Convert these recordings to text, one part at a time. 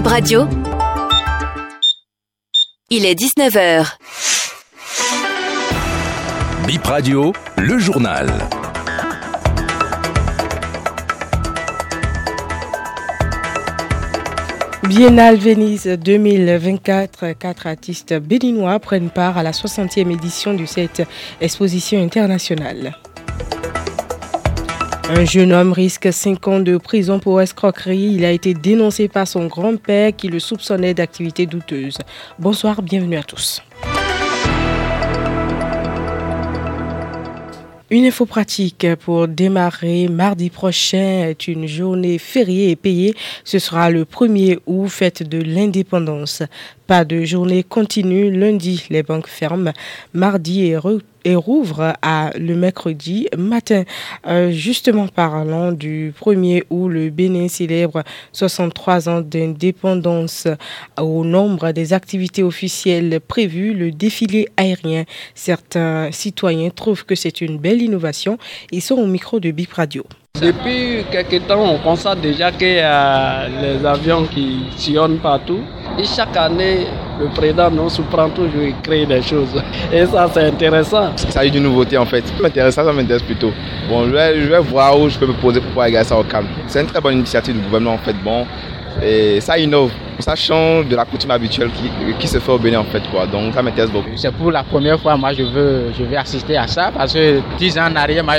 Bip Radio. Il est 19h. Bip Radio, le journal. Biennale Venise 2024, quatre artistes béninois prennent part à la 60e édition de cette exposition internationale. Un jeune homme risque 5 ans de prison pour escroquerie. Il a été dénoncé par son grand-père qui le soupçonnait d'activités douteuses. Bonsoir, bienvenue à tous. Une info pratique pour démarrer mardi prochain est une journée fériée et payée. Ce sera le 1er août, fête de l'indépendance. Pas de journée continue. Lundi, les banques ferment. Mardi et, et rouvre à le mercredi matin. Euh, justement parlant du 1er août, le Bénin célèbre 63 ans d'indépendance. Au nombre des activités officielles prévues, le défilé aérien. Certains citoyens trouvent que c'est une belle innovation. Ils sont au micro de Bip Radio. Depuis quelques temps, on constate déjà y a les avions qui sillonnent partout. Et chaque année, le président nous surprend toujours et crée des choses. Et ça, c'est intéressant. Ça a eu une nouveauté en fait. Ça m'intéresse, ça m'intéresse plutôt. Bon, je vais, je vais, voir où je peux me poser pour pouvoir regarder ça au calme. C'est une très bonne initiative du gouvernement en fait. Bon, et ça innove, ça change de la coutume habituelle qui, qui se fait au Bénin en fait quoi. Donc ça m'intéresse beaucoup. C'est pour la première fois moi je veux je vais assister à ça parce que 10 ans en arrière moi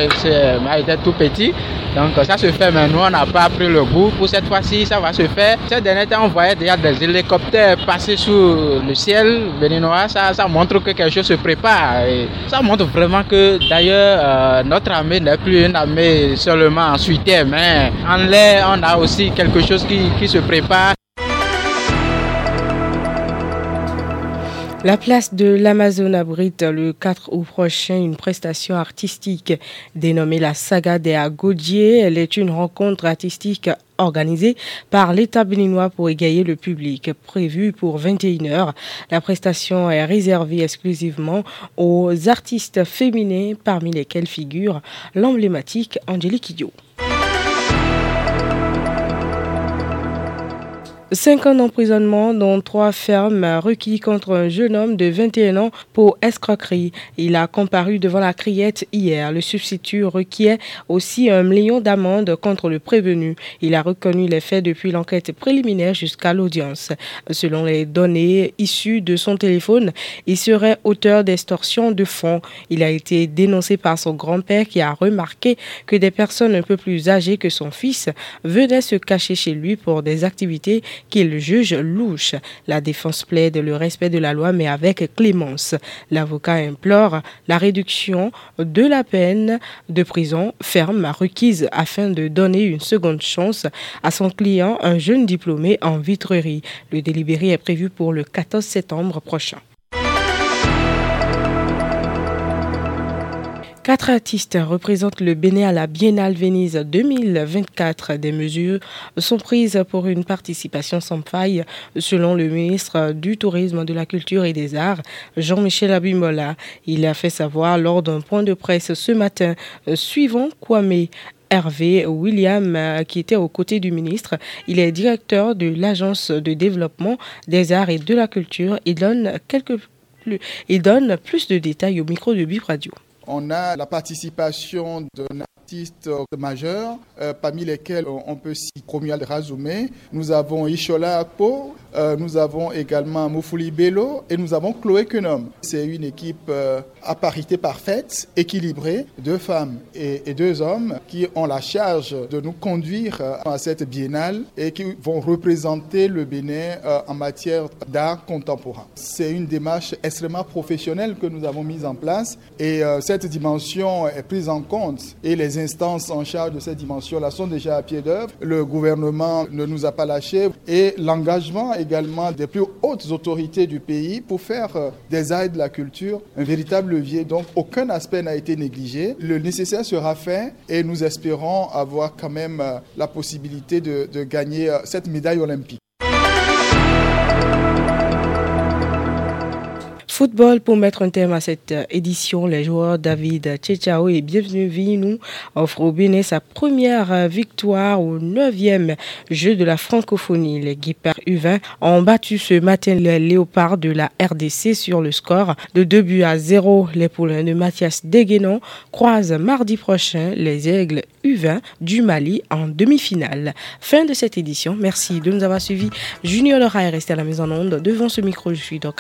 j'étais tout petit. Donc ça se fait mais nous on n'a pas pris le goût. Pour cette fois-ci ça va se faire. Ces derniers temps on voyait déjà des hélicoptères passer sur le ciel béninois. Ça, ça montre que quelque chose se prépare. Et ça montre vraiment que d'ailleurs euh, notre armée n'est plus une armée seulement en suitaire mais en l'air on a aussi quelque chose qui, qui se prépare. La place de l'Amazon abrite le 4 août prochain une prestation artistique dénommée la Saga des Agodiers. Elle est une rencontre artistique organisée par l'État béninois pour égayer le public. Prévue pour 21h, la prestation est réservée exclusivement aux artistes féminins parmi lesquels figure l'emblématique Angélique Idio. Cinq ans d'emprisonnement, dont trois fermes requis contre un jeune homme de 21 ans pour escroquerie. Il a comparu devant la criette hier. Le substitut requiert aussi un million d'amende contre le prévenu. Il a reconnu les faits depuis l'enquête préliminaire jusqu'à l'audience. Selon les données issues de son téléphone, il serait auteur d'extorsion de fonds. Il a été dénoncé par son grand-père qui a remarqué que des personnes un peu plus âgées que son fils venaient se cacher chez lui pour des activités qu'il juge louche. La défense plaide le respect de la loi, mais avec clémence. L'avocat implore la réduction de la peine de prison ferme requise afin de donner une seconde chance à son client, un jeune diplômé en vitrerie. Le délibéré est prévu pour le 14 septembre prochain. Quatre artistes représentent le Bénin à la Biennale Venise 2024. Des mesures sont prises pour une participation sans faille, selon le ministre du Tourisme, de la Culture et des Arts, Jean-Michel Abimola. Il a fait savoir lors d'un point de presse ce matin, suivant Kwame Hervé William, qui était aux côtés du ministre. Il est directeur de l'Agence de développement des arts et de la culture. Il donne, plus, donne plus de détails au micro de Bip Radio. On a la participation d'un artiste majeur, euh, parmi lesquels on peut citer Romuald Razoumé, nous avons Ishola Akpo, euh, nous avons également Moufouli Bello et nous avons Chloé Kenom. C'est une équipe euh, à parité parfaite, équilibrée, deux femmes et, et, deux hommes qui ont la charge de nous conduire à cette biennale et qui vont représenter le Bénin en matière d'art contemporain. C'est une démarche extrêmement professionnelle que nous avons mise en place et cette dimension est prise en compte et les instances en charge de cette dimension-là sont déjà à pied d'œuvre. Le gouvernement ne nous a pas lâchés et l'engagement également des plus hautes autorités du pays pour faire des arts de la culture un véritable levier. Donc aucun aspect n'a été négligé. Le nécessaire sera fait et nous espérons avoir quand même la possibilité de, de gagner cette médaille olympique. Football pour mettre un terme à cette édition. Les joueurs David Tchechao et Bienvenue Vinou offrent au Bénin sa première victoire au 9e jeu de la francophonie. Les Guipards U20 ont battu ce matin les Léopards de la RDC sur le score de 2 buts à 0. Les poulains de Mathias Deguenon croisent mardi prochain les Aigles U20 du Mali en demi-finale. Fin de cette édition. Merci de nous avoir suivis. Junior Laura est resté à la maison en onde. Devant ce micro, je suis dans.